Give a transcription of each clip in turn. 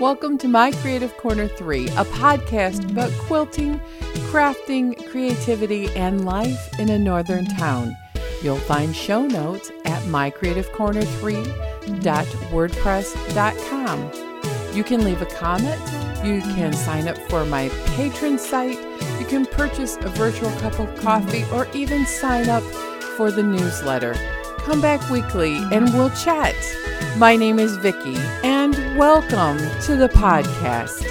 Welcome to My Creative Corner 3, a podcast about quilting, crafting, creativity, and life in a northern town. You'll find show notes at mycreativecorner3.wordpress.com. You can leave a comment, you can sign up for my patron site, you can purchase a virtual cup of coffee, or even sign up for the newsletter. Come back weekly and we'll chat. My name is Vicki, welcome to the podcast.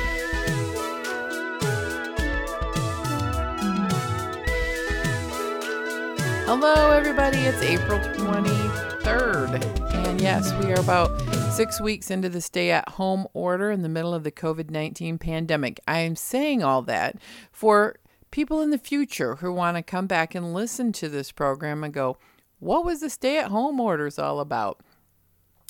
Hello, everybody. It's April 23rd. And yes, we are about six weeks into the stay at home order in the middle of the COVID 19 pandemic. I am saying all that for people in the future who want to come back and listen to this program and go, what was the stay at home orders all about?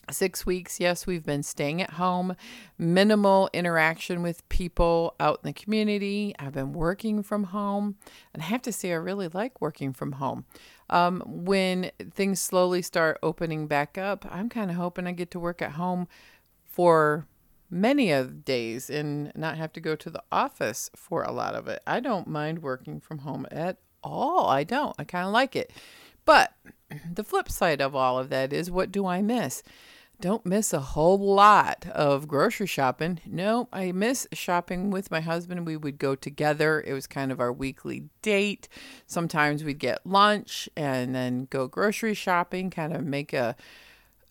Six weeks, yes, we've been staying at home, minimal interaction with people out in the community. I've been working from home, and I have to say, I really like working from home. Um, when things slowly start opening back up, I'm kind of hoping I get to work at home for many of days and not have to go to the office for a lot of it. I don't mind working from home at all. I don't. I kind of like it. But the flip side of all of that is what do I miss? Don't miss a whole lot of grocery shopping. No, I miss shopping with my husband. We would go together. It was kind of our weekly date. Sometimes we'd get lunch and then go grocery shopping, kind of make a,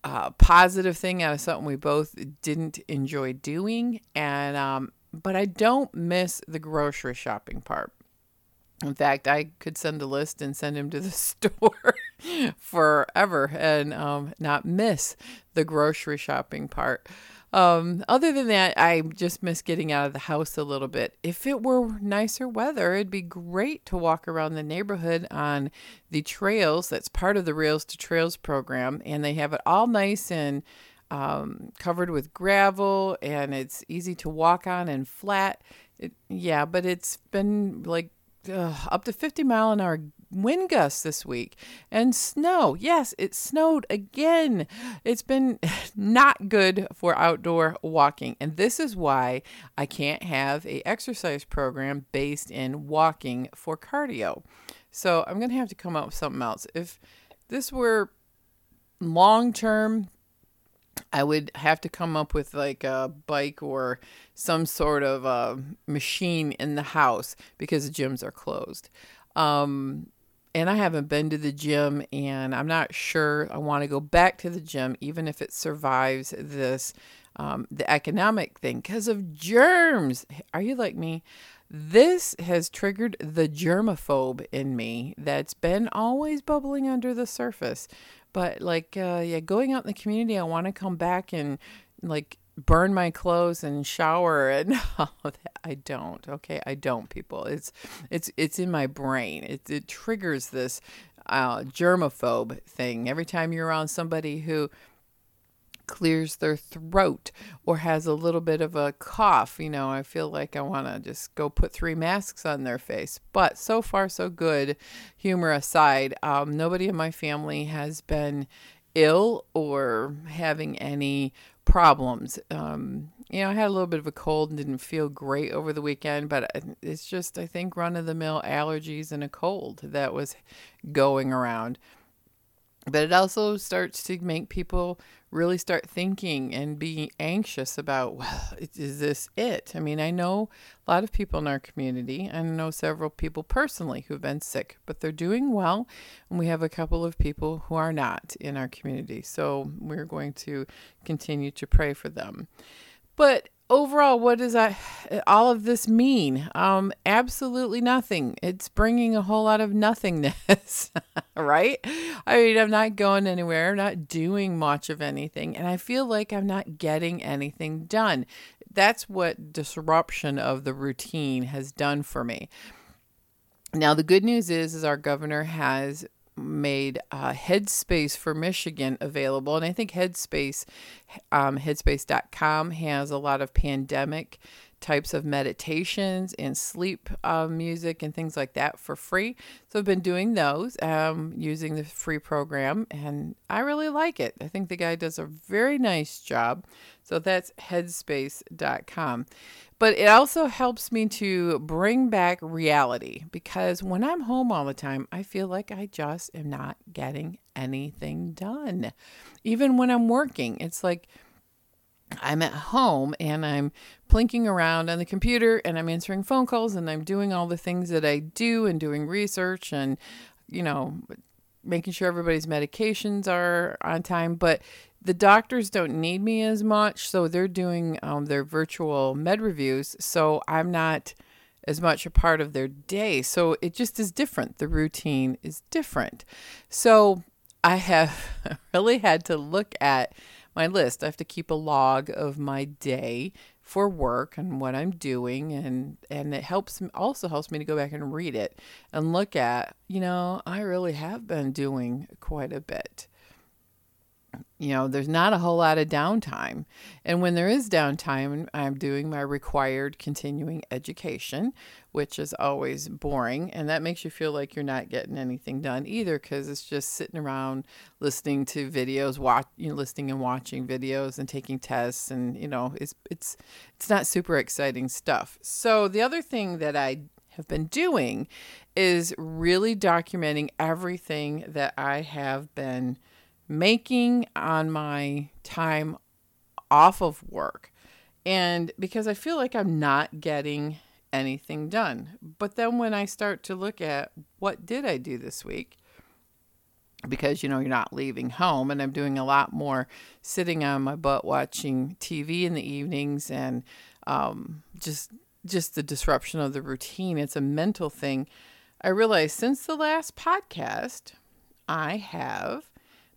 a positive thing out of something we both didn't enjoy doing. And um, but I don't miss the grocery shopping part. In fact, I could send a list and send him to the store forever and um, not miss the grocery shopping part. Um, other than that, I just miss getting out of the house a little bit. If it were nicer weather, it'd be great to walk around the neighborhood on the trails. That's part of the Rails to Trails program, and they have it all nice and um, covered with gravel, and it's easy to walk on and flat. It, yeah, but it's been like uh, up to 50 mile an hour wind gusts this week and snow. Yes, it snowed again. It's been not good for outdoor walking. And this is why I can't have a exercise program based in walking for cardio. So I'm going to have to come up with something else. If this were long term, I would have to come up with like a bike or some sort of a machine in the house because the gyms are closed. Um, and I haven't been to the gym and I'm not sure I want to go back to the gym even if it survives this um, the economic thing because of germs. Are you like me? This has triggered the germaphobe in me that's been always bubbling under the surface. But like, uh, yeah, going out in the community, I want to come back and like burn my clothes and shower and. I don't. Okay, I don't. People, it's it's it's in my brain. It it triggers this uh, germaphobe thing every time you're around somebody who clears their throat or has a little bit of a cough, you know, I feel like I want to just go put three masks on their face. But so far, so good. Humor aside, um, nobody in my family has been ill or having any problems. Um, you know, I had a little bit of a cold and didn't feel great over the weekend, but it's just, I think, run of the mill allergies and a cold that was going around but it also starts to make people really start thinking and being anxious about well is this it? I mean i know a lot of people in our community i know several people personally who've been sick but they're doing well and we have a couple of people who are not in our community. So we're going to continue to pray for them. But overall, what does that all of this mean? Um, absolutely nothing. It's bringing a whole lot of nothingness, right? I mean, I'm not going anywhere, I'm not doing much of anything, and I feel like I'm not getting anything done. That's what disruption of the routine has done for me. Now, the good news is, is our governor has made uh, Headspace for Michigan available. And I think Headspace, um, headspace.com has a lot of pandemic types of meditations and sleep uh, music and things like that for free. So I've been doing those um, using the free program, and I really like it. I think the guy does a very nice job. So that's headspace.com. But it also helps me to bring back reality because when I'm home all the time, I feel like I just am not getting anything done. Even when I'm working, it's like, I'm at home and I'm plinking around on the computer and I'm answering phone calls and I'm doing all the things that I do and doing research and, you know, making sure everybody's medications are on time. But the doctors don't need me as much. So they're doing um, their virtual med reviews. So I'm not as much a part of their day. So it just is different. The routine is different. So I have really had to look at my list. I have to keep a log of my day for work and what I'm doing and and it helps also helps me to go back and read it and look at, you know, I really have been doing quite a bit you know, there's not a whole lot of downtime. And when there is downtime, I'm doing my required continuing education, which is always boring. And that makes you feel like you're not getting anything done either because it's just sitting around listening to videos, watch, you know, listening and watching videos and taking tests. And, you know, it's, it's, it's not super exciting stuff. So the other thing that I have been doing is really documenting everything that I have been making on my time off of work. And because I feel like I'm not getting anything done. But then when I start to look at what did I do this week, because you know you're not leaving home and I'm doing a lot more sitting on my butt watching TV in the evenings and um, just just the disruption of the routine. It's a mental thing. I realized since the last podcast, I have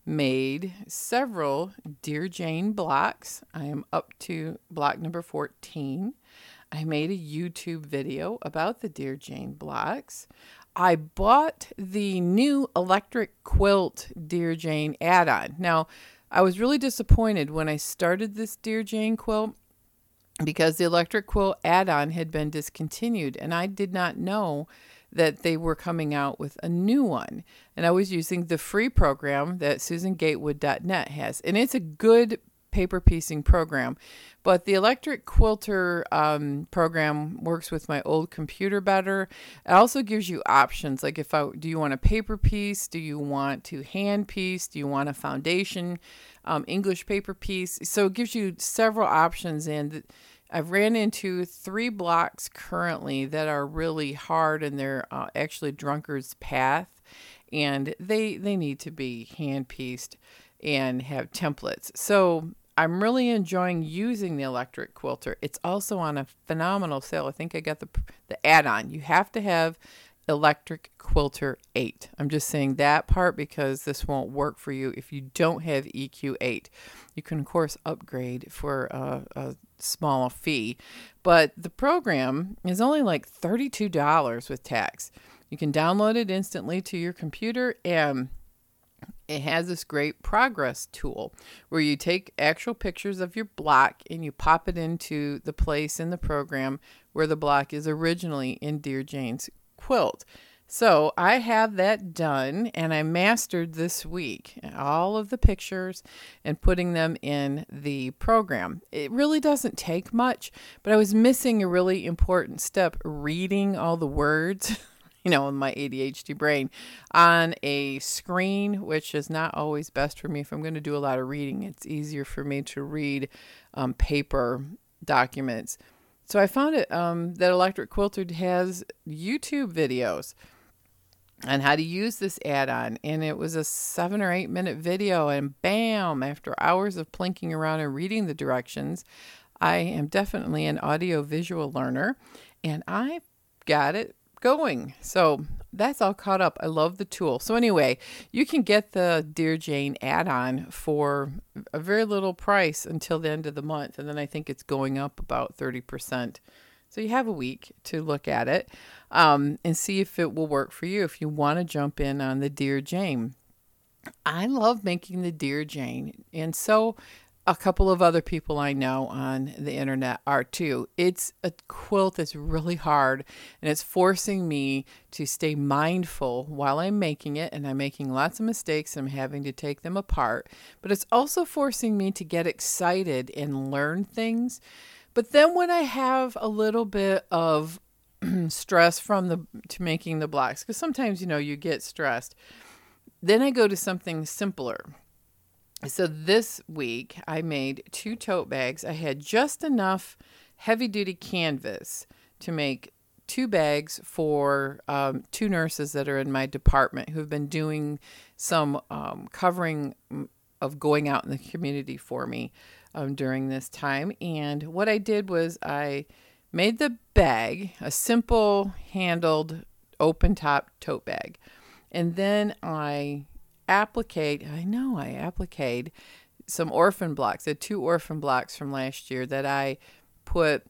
made several Dear Jane blocks. I am up to block number 14. I made a YouTube video about the Dear Jane blocks. I bought the new electric quilt Dear Jane add on. Now, I was really disappointed when I started this Dear Jane quilt because the electric quilt add on had been discontinued and I did not know that they were coming out with a new one. And I was using the free program that SusanGatewood.net has. And it's a good paper piecing program. But the electric quilter um, program works with my old computer better. It also gives you options like if I do you want a paper piece? Do you want to hand piece? Do you want a foundation um, English paper piece? So it gives you several options and I've ran into three blocks currently that are really hard and they're uh, actually drunkard's path and they they need to be hand pieced and have templates. So I'm really enjoying using the electric quilter. It's also on a phenomenal sale. I think I got the the add-on. You have to have electric quilter 8. I'm just saying that part because this won't work for you if you don't have EQ 8. You can of course upgrade for a, a small fee, but the program is only like $32 with tax. You can download it instantly to your computer and it has this great progress tool where you take actual pictures of your block and you pop it into the place in the program where the block is originally in Dear Jane's quilt. So I have that done and I mastered this week all of the pictures and putting them in the program. It really doesn't take much, but I was missing a really important step reading all the words. you know, in my ADHD brain on a screen, which is not always best for me. If I'm going to do a lot of reading, it's easier for me to read um, paper documents. So I found it um, that Electric Quilter has YouTube videos on how to use this add-on and it was a seven or eight minute video and bam after hours of plinking around and reading the directions i am definitely an audio visual learner and i got it going so that's all caught up i love the tool so anyway you can get the dear jane add-on for a very little price until the end of the month and then i think it's going up about 30% so you have a week to look at it um, and see if it will work for you if you want to jump in on the Dear Jane. I love making the Dear Jane. And so a couple of other people I know on the internet are too. It's a quilt that's really hard and it's forcing me to stay mindful while I'm making it and I'm making lots of mistakes and I'm having to take them apart. But it's also forcing me to get excited and learn things. But then when I have a little bit of stress from the to making the blocks because sometimes you know you get stressed, then I go to something simpler so this week I made two tote bags. I had just enough heavy duty canvas to make two bags for um, two nurses that are in my department who've been doing some um, covering of going out in the community for me um, during this time. And what I did was I made the bag a simple handled open top tote bag. And then I applique. I know I appliqued some orphan blocks. Had two orphan blocks from last year that I put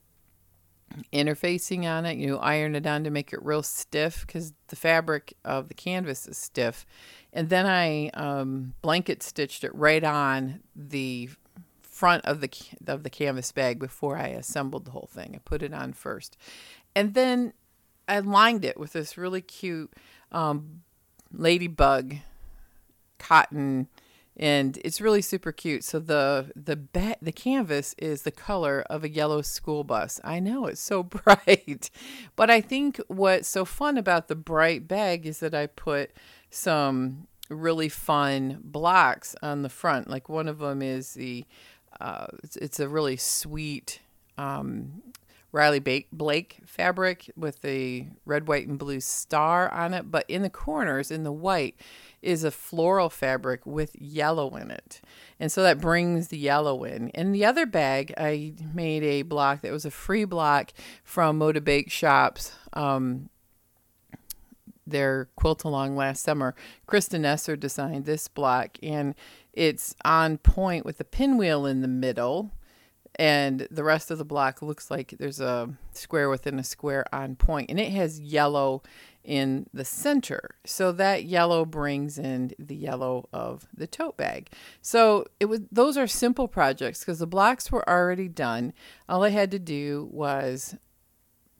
interfacing on it. You know, iron it on to make it real stiff because the fabric of the canvas is stiff. And then I um, blanket stitched it right on the front of the of the canvas bag before I assembled the whole thing. I put it on first, and then I lined it with this really cute um, ladybug cotton and it's really super cute. So the the ba- the canvas is the color of a yellow school bus. I know it's so bright, but I think what's so fun about the bright bag is that I put some really fun blocks on the front. Like one of them is the uh, it's, it's a really sweet um, Riley Blake fabric with the red, white, and blue star on it. But in the corners, in the white, is a floral fabric with yellow in it. And so that brings the yellow in. In the other bag, I made a block that was a free block from Moda Bake Shops. Um, their quilt along last summer. Kristen Esser designed this block, and it's on point with the pinwheel in the middle and the rest of the block looks like there's a square within a square on point and it has yellow in the center so that yellow brings in the yellow of the tote bag so it was those are simple projects because the blocks were already done all i had to do was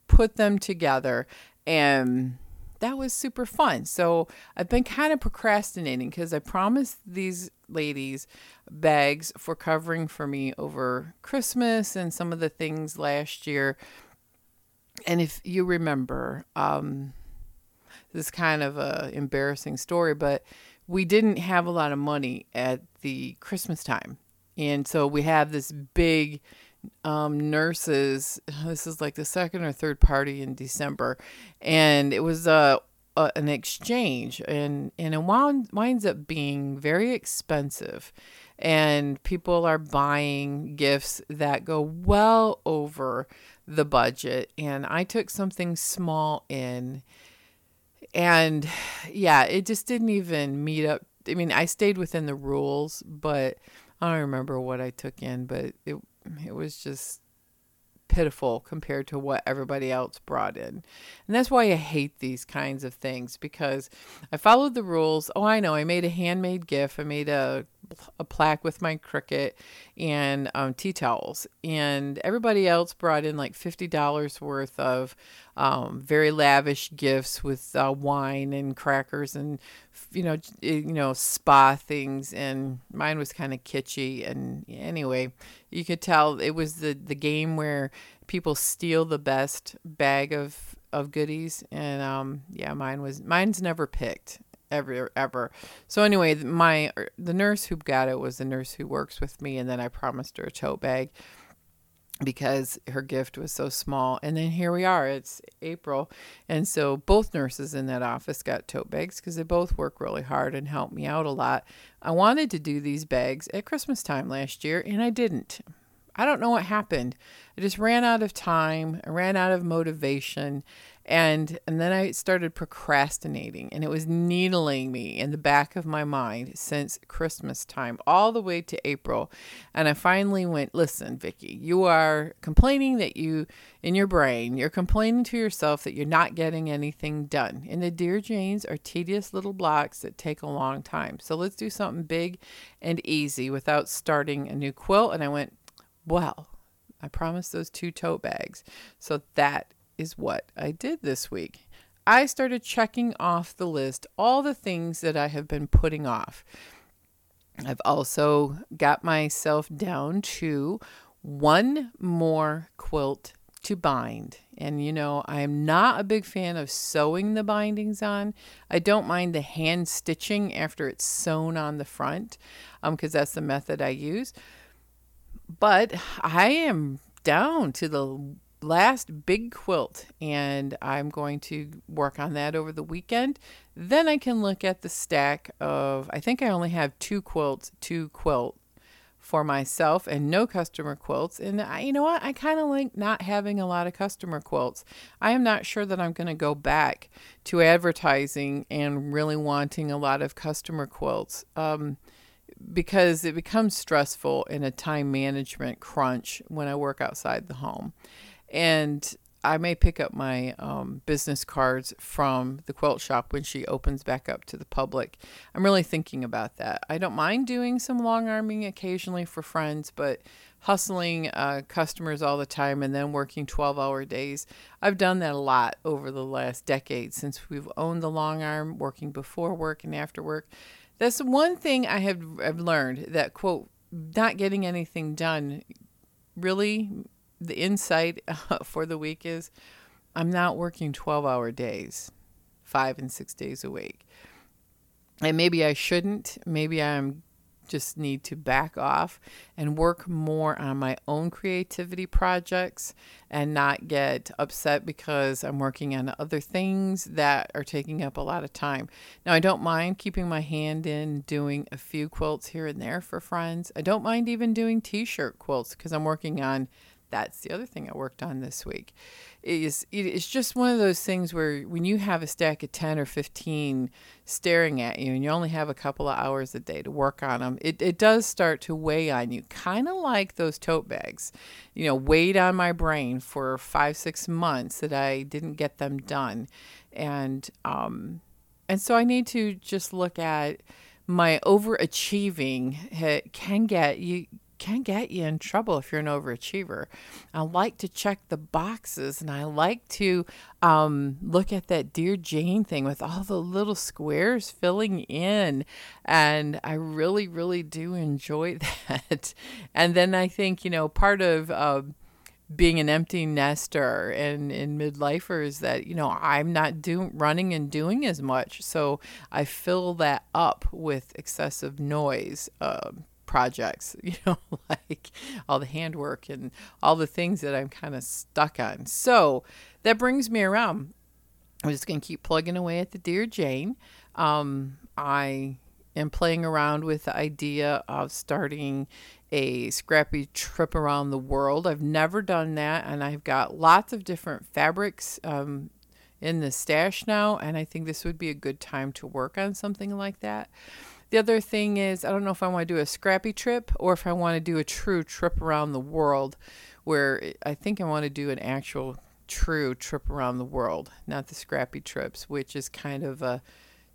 put them together and that was super fun. So I've been kind of procrastinating because I promised these ladies bags for covering for me over Christmas and some of the things last year. And if you remember, um, this is kind of a embarrassing story, but we didn't have a lot of money at the Christmas time. And so we have this big um, nurses. This is like the second or third party in December, and it was uh, uh, an exchange, and and it wound, winds up being very expensive, and people are buying gifts that go well over the budget. And I took something small in, and yeah, it just didn't even meet up. I mean, I stayed within the rules, but I don't remember what I took in, but it it was just pitiful compared to what everybody else brought in. And that's why I hate these kinds of things because I followed the rules. Oh, I know. I made a handmade gift. I made a a plaque with my Cricut and um, tea towels. And everybody else brought in like $50 worth of um, very lavish gifts with uh, wine and crackers and, you know, you know, spa things. And mine was kind of kitschy. And anyway, you could tell it was the, the game where people steal the best bag of of goodies and um yeah mine was mine's never picked ever ever. So anyway, my the nurse who got it was the nurse who works with me, and then I promised her a tote bag because her gift was so small. And then here we are. It's April, and so both nurses in that office got tote bags because they both work really hard and help me out a lot. I wanted to do these bags at Christmas time last year, and I didn't. I don't know what happened. I just ran out of time. I ran out of motivation And and then I started procrastinating and it was needling me in the back of my mind since Christmas time all the way to April. And I finally went, "Listen, Vicki, you are complaining that you in your brain, you're complaining to yourself that you're not getting anything done. And the Dear Janes are tedious little blocks that take a long time. So let's do something big and easy without starting a new quilt." And I went, "Well, I promised those two tote bags. So that is what I did this week. I started checking off the list all the things that I have been putting off. I've also got myself down to one more quilt to bind. And you know, I am not a big fan of sewing the bindings on. I don't mind the hand stitching after it's sewn on the front, because um, that's the method I use. But I am down to the last big quilt and I'm going to work on that over the weekend. Then I can look at the stack of I think I only have two quilts two quilt for myself and no customer quilts. And I, you know what? I kind of like not having a lot of customer quilts. I am not sure that I'm going to go back to advertising and really wanting a lot of customer quilts. Um, because it becomes stressful in a time management crunch when I work outside the home. And I may pick up my um, business cards from the quilt shop when she opens back up to the public. I'm really thinking about that. I don't mind doing some long arming occasionally for friends, but hustling uh, customers all the time and then working 12 hour days, I've done that a lot over the last decade since we've owned the long arm, working before work and after work. That's one thing I have I've learned that quote not getting anything done really the insight for the week is I'm not working 12 hour days, 5 and 6 days a week. And maybe I shouldn't, maybe I'm just need to back off and work more on my own creativity projects and not get upset because I'm working on other things that are taking up a lot of time. Now, I don't mind keeping my hand in doing a few quilts here and there for friends. I don't mind even doing t shirt quilts because I'm working on that's the other thing I worked on this week. Is it's just one of those things where when you have a stack of 10 or 15 staring at you and you only have a couple of hours a day to work on them, it, it does start to weigh on you, kind of like those tote bags. You know, weighed on my brain for five, six months that I didn't get them done. And, um, and so I need to just look at my overachieving can get you can get you in trouble if you're an overachiever. I like to check the boxes and I like to um, look at that Dear Jane thing with all the little squares filling in. And I really, really do enjoy that. and then I think, you know, part of. Uh, being an empty nester and in midlifers that you know I'm not doing running and doing as much, so I fill that up with excessive noise. Um, projects, you know, like all the handwork and all the things that I'm kind of stuck on. So that brings me around. I'm just going to keep plugging away at the Dear Jane. Um, I am playing around with the idea of starting a scrappy trip around the world. I've never done that, and I've got lots of different fabrics um, in the stash now, and I think this would be a good time to work on something like that. The other thing is, I don't know if I want to do a scrappy trip or if I want to do a true trip around the world, where I think I want to do an actual true trip around the world, not the scrappy trips, which is kind of a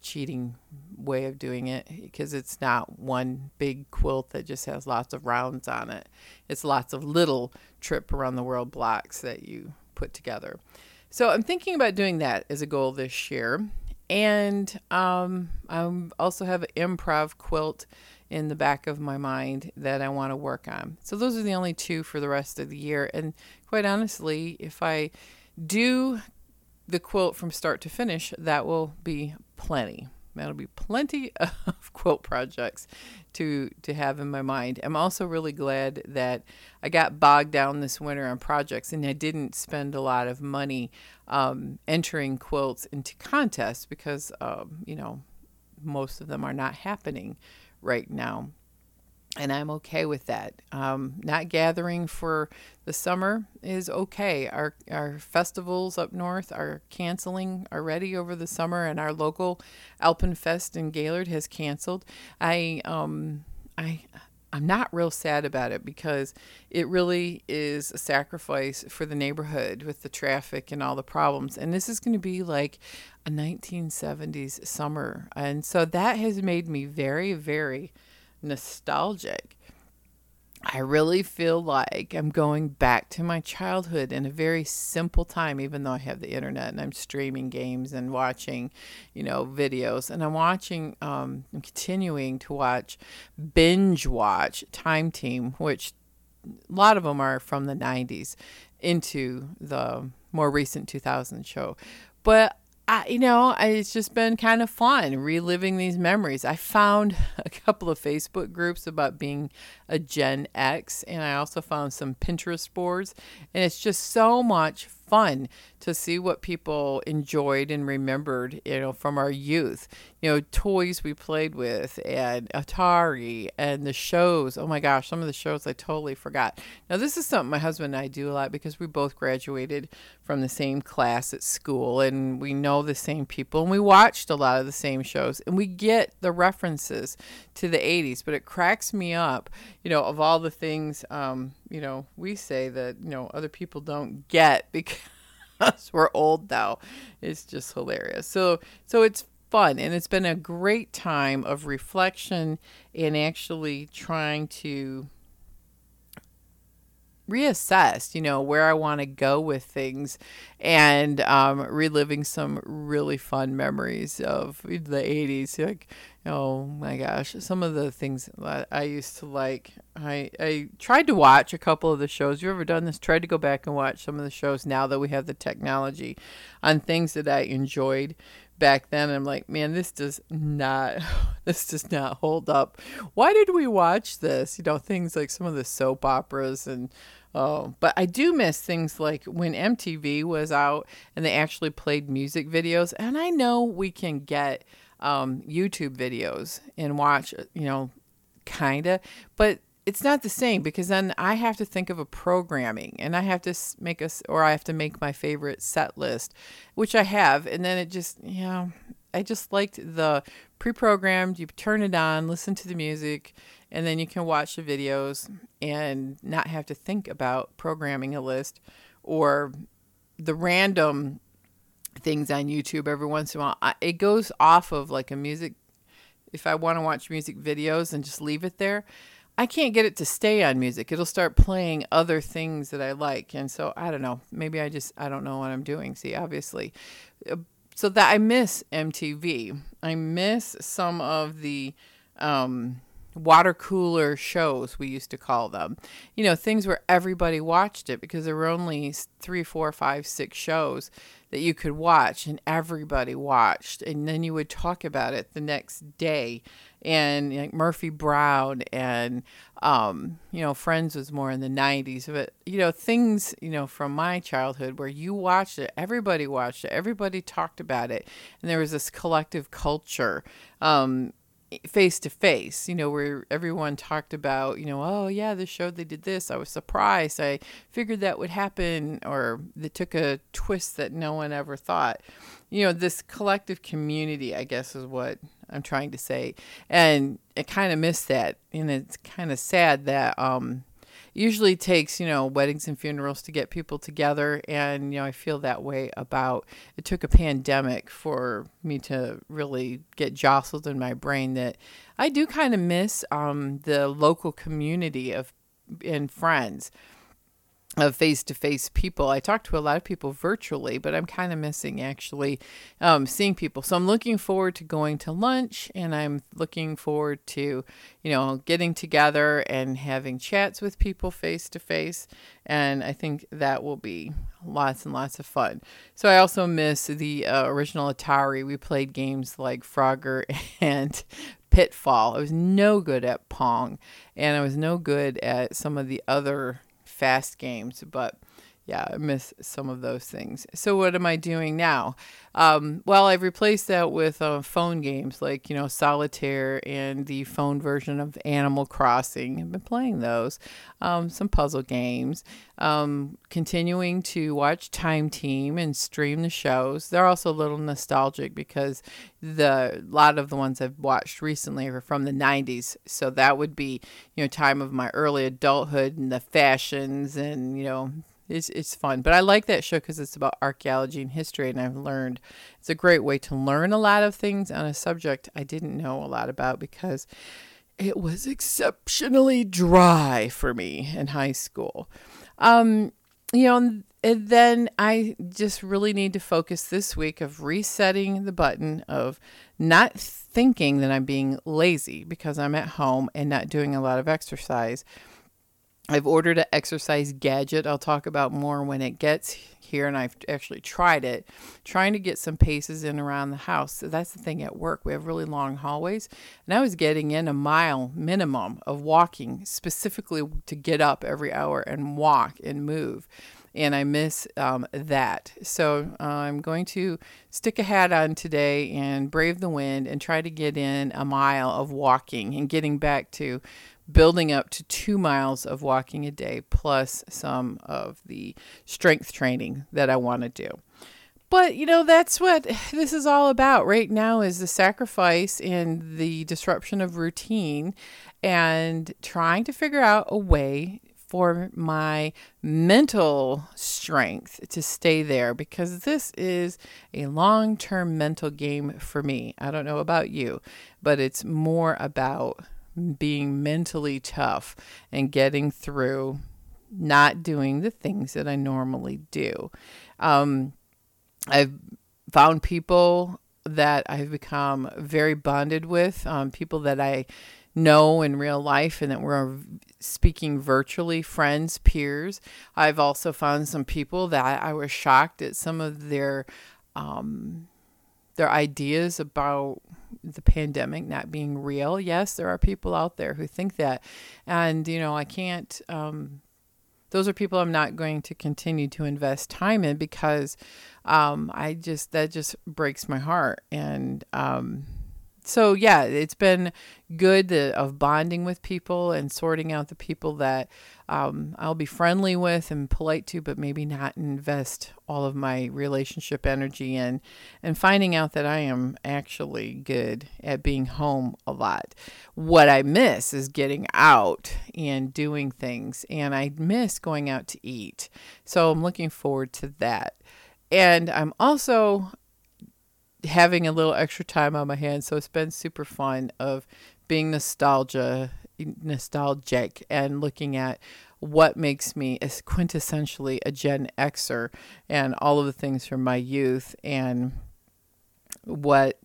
cheating way of doing it because it's not one big quilt that just has lots of rounds on it. It's lots of little trip around the world blocks that you put together. So I'm thinking about doing that as a goal this year. And um, I also have an improv quilt in the back of my mind that I want to work on. So those are the only two for the rest of the year. And quite honestly, if I do the quilt from start to finish, that will be plenty. That'll be plenty of quilt projects to to have in my mind. I'm also really glad that I got bogged down this winter on projects and I didn't spend a lot of money um, entering quilts into contests because um, you know most of them are not happening right now. And I'm okay with that. Um, not gathering for the summer is okay. Our our festivals up north are canceling already over the summer, and our local Alpenfest in Gaylord has canceled. I um I I'm not real sad about it because it really is a sacrifice for the neighborhood with the traffic and all the problems. And this is going to be like a 1970s summer, and so that has made me very very nostalgic. I really feel like I'm going back to my childhood in a very simple time, even though I have the internet and I'm streaming games and watching, you know, videos. And I'm watching, um, I'm continuing to watch, binge watch Time Team, which a lot of them are from the 90s into the more recent 2000 show. But I, you know, it's just been kind of fun reliving these memories. I found a couple of Facebook groups about being a Gen X, and I also found some Pinterest boards, and it's just so much fun to see what people enjoyed and remembered, you know, from our youth. You know, toys we played with and Atari and the shows. Oh my gosh, some of the shows I totally forgot. Now, this is something my husband and I do a lot because we both graduated from the same class at school and we know the same people and we watched a lot of the same shows and we get the references to the 80s, but it cracks me up, you know, of all the things, um, you know, we say that, you know, other people don't get because we're old now. It's just hilarious. So so it's fun and it's been a great time of reflection and actually trying to reassess, you know, where I want to go with things and um, reliving some really fun memories of the 80s. Like, oh my gosh, some of the things that I used to like. I, I tried to watch a couple of the shows. You ever done this? Tried to go back and watch some of the shows now that we have the technology on things that I enjoyed back then i'm like man this does not this does not hold up. Why did we watch this? You know things like some of the soap operas and oh but i do miss things like when mtv was out and they actually played music videos. And i know we can get um, youtube videos and watch you know kinda but it's not the same because then I have to think of a programming and I have to make us or I have to make my favorite set list, which I have, and then it just you know I just liked the pre-programmed. You turn it on, listen to the music, and then you can watch the videos and not have to think about programming a list or the random things on YouTube every once in a while. It goes off of like a music. If I want to watch music videos and just leave it there, I can't get it to stay on music. It'll start playing other things that I like. And so I don't know. Maybe I just I don't know what I'm doing. See, obviously. Uh, so that I miss MTV. I miss some of the um, water cooler shows we used to call them. You know, things where everybody watched it because there were only three, four, five, six shows that you could watch and everybody watched and then you would talk about it the next day and like Murphy Brown and um, you know Friends was more in the 90s but you know things you know from my childhood where you watched it everybody watched it everybody talked about it and there was this collective culture um, face to face, you know, where everyone talked about, you know, oh yeah, this show they did this. I was surprised. I figured that would happen, or they took a twist that no one ever thought. You know, this collective community, I guess, is what I'm trying to say, and I kind of missed that, and it's kind of sad that um, usually takes you know weddings and funerals to get people together. And you know i feel that way about it took a pandemic for me to really get jostled in my brain that i do kind of miss um, the local community of and friends of face to face people. I talk to a lot of people virtually, but I'm kind of missing actually um, seeing people. So I'm looking forward to going to lunch and I'm looking forward to, you know, getting together and having chats with people face to face. And I think that will be lots and lots of fun. So I also miss the uh, original Atari. We played games like Frogger and Pitfall. I was no good at Pong and I was no good at some of the other fast games, but yeah, I miss some of those things. So what am I doing now? Um, well, I've replaced that with uh, phone games like you know solitaire and the phone version of Animal Crossing. I've been playing those. Um, some puzzle games. Um, continuing to watch Time Team and stream the shows. They're also a little nostalgic because the lot of the ones I've watched recently are from the 90s. So that would be you know time of my early adulthood and the fashions and you know it's it's fun, but I like that show because it's about archaeology and history, and I've learned it's a great way to learn a lot of things on a subject I didn't know a lot about because it was exceptionally dry for me in high school. Um, you know, and then I just really need to focus this week of resetting the button of not thinking that I'm being lazy because I'm at home and not doing a lot of exercise I've ordered an exercise gadget. I'll talk about more when it gets here, and I've actually tried it, trying to get some paces in around the house. So that's the thing at work. We have really long hallways, and I was getting in a mile minimum of walking specifically to get up every hour and walk and move. And I miss um, that. So uh, I'm going to stick a hat on today and brave the wind and try to get in a mile of walking and getting back to building up to two miles of walking a day plus some of the strength training that I want to do. But you know that's what this is all about right now is the sacrifice and the disruption of routine and trying to figure out a way for my mental strength to stay there because this is a long term mental game for me. I don't know about you, but it's more about being mentally tough and getting through not doing the things that I normally do. Um, I've found people that I've become very bonded with, um, people that I know in real life and that we're speaking virtually, friends, peers. I've also found some people that I was shocked at some of their um, their ideas about the pandemic not being real. Yes, there are people out there who think that. And, you know, I can't, um, those are people I'm not going to continue to invest time in because um, I just, that just breaks my heart. And, um, so yeah, it's been good to, of bonding with people and sorting out the people that um, I'll be friendly with and polite to, but maybe not invest all of my relationship energy in, and finding out that I am actually good at being home a lot. What I miss is getting out and doing things, and I miss going out to eat. So I'm looking forward to that. And I'm also having a little extra time on my hands. So it's been super fun of being nostalgia nostalgic and looking at what makes me as quintessentially a Gen Xer and all of the things from my youth and what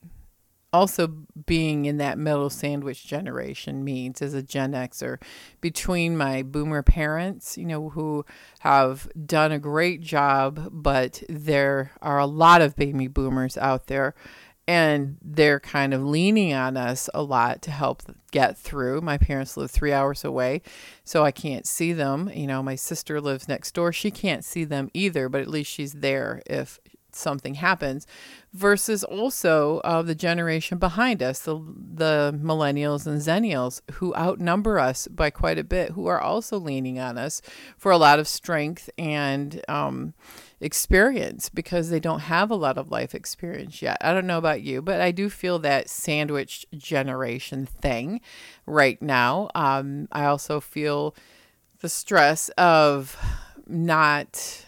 also being in that middle sandwich generation means as a Gen Xer between my boomer parents, you know, who have done a great job, but there are a lot of baby boomers out there and they're kind of leaning on us a lot to help get through. My parents live three hours away, so I can't see them. You know, my sister lives next door. She can't see them either, but at least she's there if something happens versus also uh, the generation behind us the the millennials and zennials who outnumber us by quite a bit who are also leaning on us for a lot of strength and um, experience because they don't have a lot of life experience yet. I don't know about you but i do feel that sandwich generation thing right now. Um, i also feel the stress of not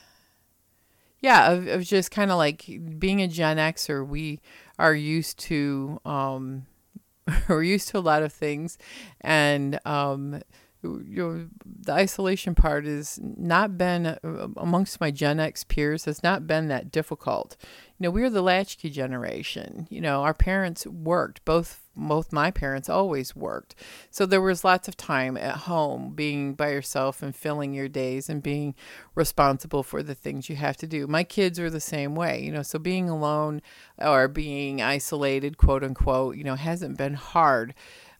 yeah, of, of just kind of like being a Gen Xer, we are used to um, we're used to a lot of things, and um, you know, the isolation part has not been uh, amongst my Gen X peers has not been that difficult. You know, we are the latchkey generation. You know, our parents worked. Both both my parents always worked. So there was lots of time at home being by yourself and filling your days and being responsible for the things you have to do. My kids are the same way, you know, so being alone or being isolated, quote unquote, you know, hasn't been hard.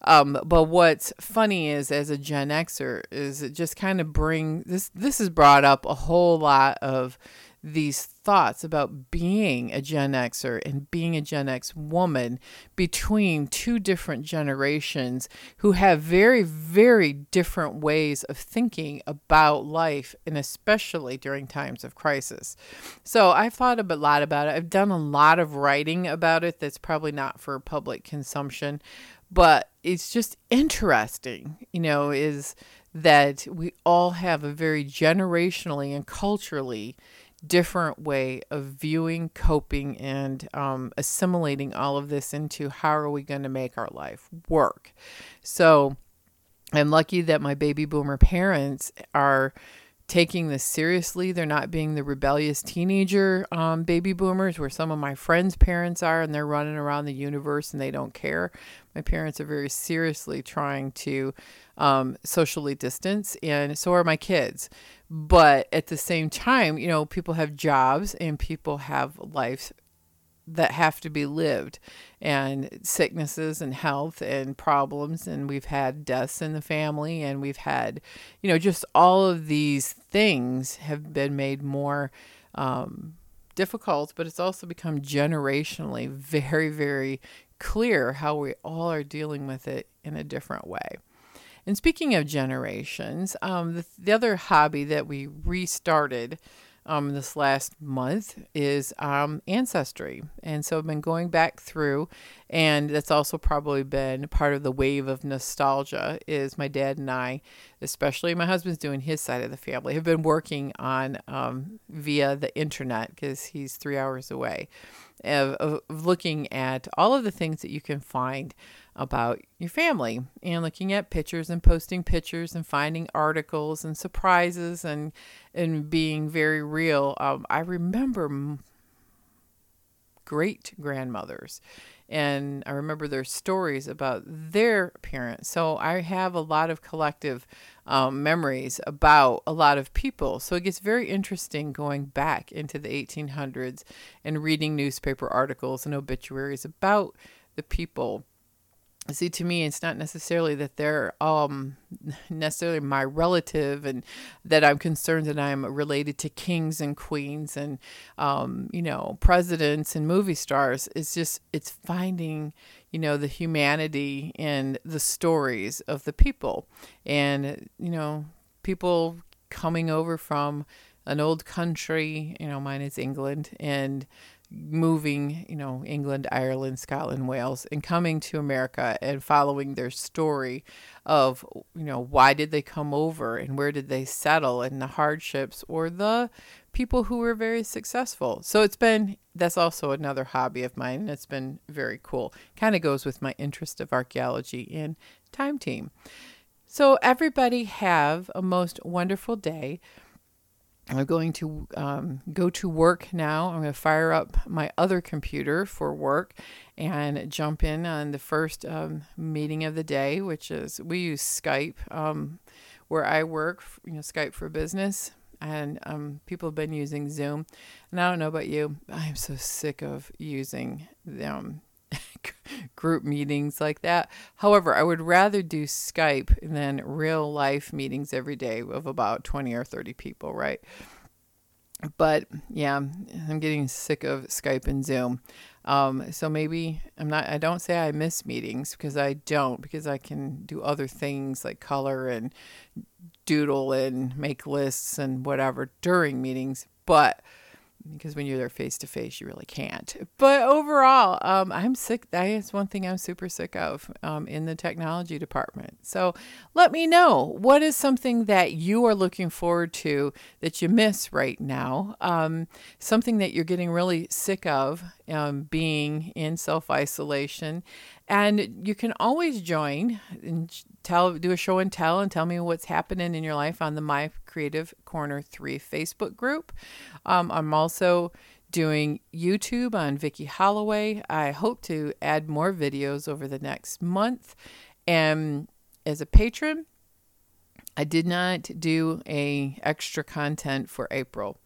Um, but what's funny is, as a Gen Xer, is it just kind of bring this. This has brought up a whole lot of these thoughts about being a Gen Xer and being a Gen X woman between two different generations who have very, very different ways of thinking about life, and especially during times of crisis. So I've thought a lot about it. I've done a lot of writing about it that's probably not for public consumption, but it's just interesting, you know, is that we all have a very generationally and culturally different way of viewing, coping, and um, assimilating all of this into how are we going to make our life work. So I'm lucky that my baby boomer parents are taking this seriously. They're not being the rebellious teenager um, baby boomers where some of my friends' parents are and they're running around the universe and they don't care. My parents are very seriously trying to um, socially distance, and so are my kids. But at the same time, you know, people have jobs and people have lives that have to be lived and sicknesses and health and problems and we've had deaths in the family and we've had you know just all of these things have been made more um, difficult but it's also become generationally very very clear how we all are dealing with it in a different way and speaking of generations um, the, the other hobby that we restarted um, this last month is um, ancestry. And so I've been going back through, and that's also probably been part of the wave of nostalgia. Is my dad and I, especially my husband's doing his side of the family, have been working on um, via the internet because he's three hours away, of, of looking at all of the things that you can find about your family and looking at pictures and posting pictures and finding articles and surprises and and being very real. Um, I remember great grandmothers and I remember their stories about their parents. So I have a lot of collective um, memories about a lot of people. So it gets very interesting going back into the 1800s and reading newspaper articles and obituaries about the people see to me it's not necessarily that they're um necessarily my relative and that i'm concerned that i'm related to kings and queens and um you know presidents and movie stars. It's just it's finding you know the humanity and the stories of the people. And you know people coming over from an old country you know mine is england and moving, you know, England, Ireland, Scotland, Wales, and coming to America and following their story of, you know, why did they come over and where did they settle and the hardships or the people who were very successful. So it's been, that's also another hobby of mine. It's been very cool. Kind of goes with my interest of archaeology and time team. So everybody have a most wonderful day. I'm going to um, go to work now. I'm going to fire up my other computer for work and jump in on the first um, meeting of the day, which is we use Skype um, where I work, you know, Skype for business. And um, people have been using Zoom. And I don't know about you, I'm so sick of using them group meetings like that. However, I would rather do Skype than real life meetings every day of about 20 or 30 people, right? But yeah, I'm getting sick of Skype and Zoom. Um, so maybe I'm not, I don't say I miss meetings because I don't, because I can do other things like color and doodle and make lists and whatever during meetings. But because when you're there face to face, you really can't. But overall, um, I'm sick. That is one thing I'm super sick of um, in the technology department. So let me know what is something that you are looking forward to that you miss right now. Um, something that you're getting really sick of um, being in self isolation. And you can always join and tell, do a show and tell, and tell me what's happening in your life on the My Creative Corner 3 Facebook group. Um, I'm also doing YouTube on Vicki Holloway. I hope to add more videos over the next month. And as a patron, I did not do a extra content for April.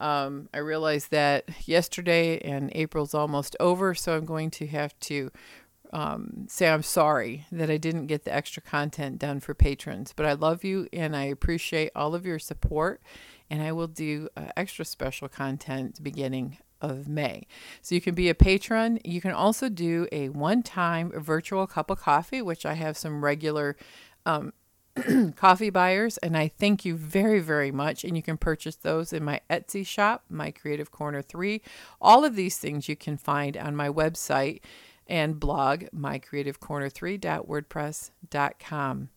Um, I realized that yesterday and April's almost over, so I'm going to have to um, say I'm sorry that I didn't get the extra content done for patrons. But I love you and I appreciate all of your support. And I will do uh, extra special content beginning of May. So you can be a patron. You can also do a one time virtual cup of coffee, which I have some regular um, coffee buyers. And I thank you very, very much. And you can purchase those in my Etsy shop, My Creative Corner 3. All of these things you can find on my website and blog, mycreativecorner3.wordpress.com.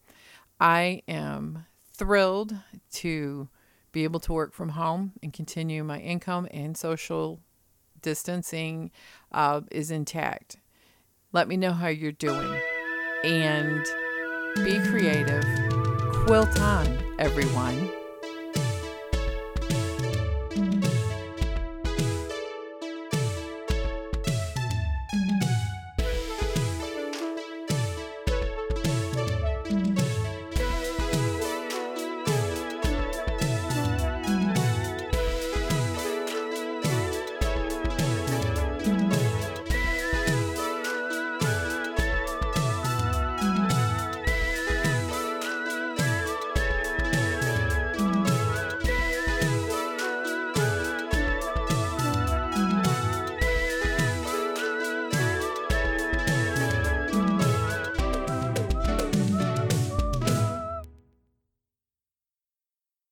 I am thrilled to be able to work from home and continue my income and social distancing uh, is intact. Let me know how you're doing and be creative. Quilt on, everyone.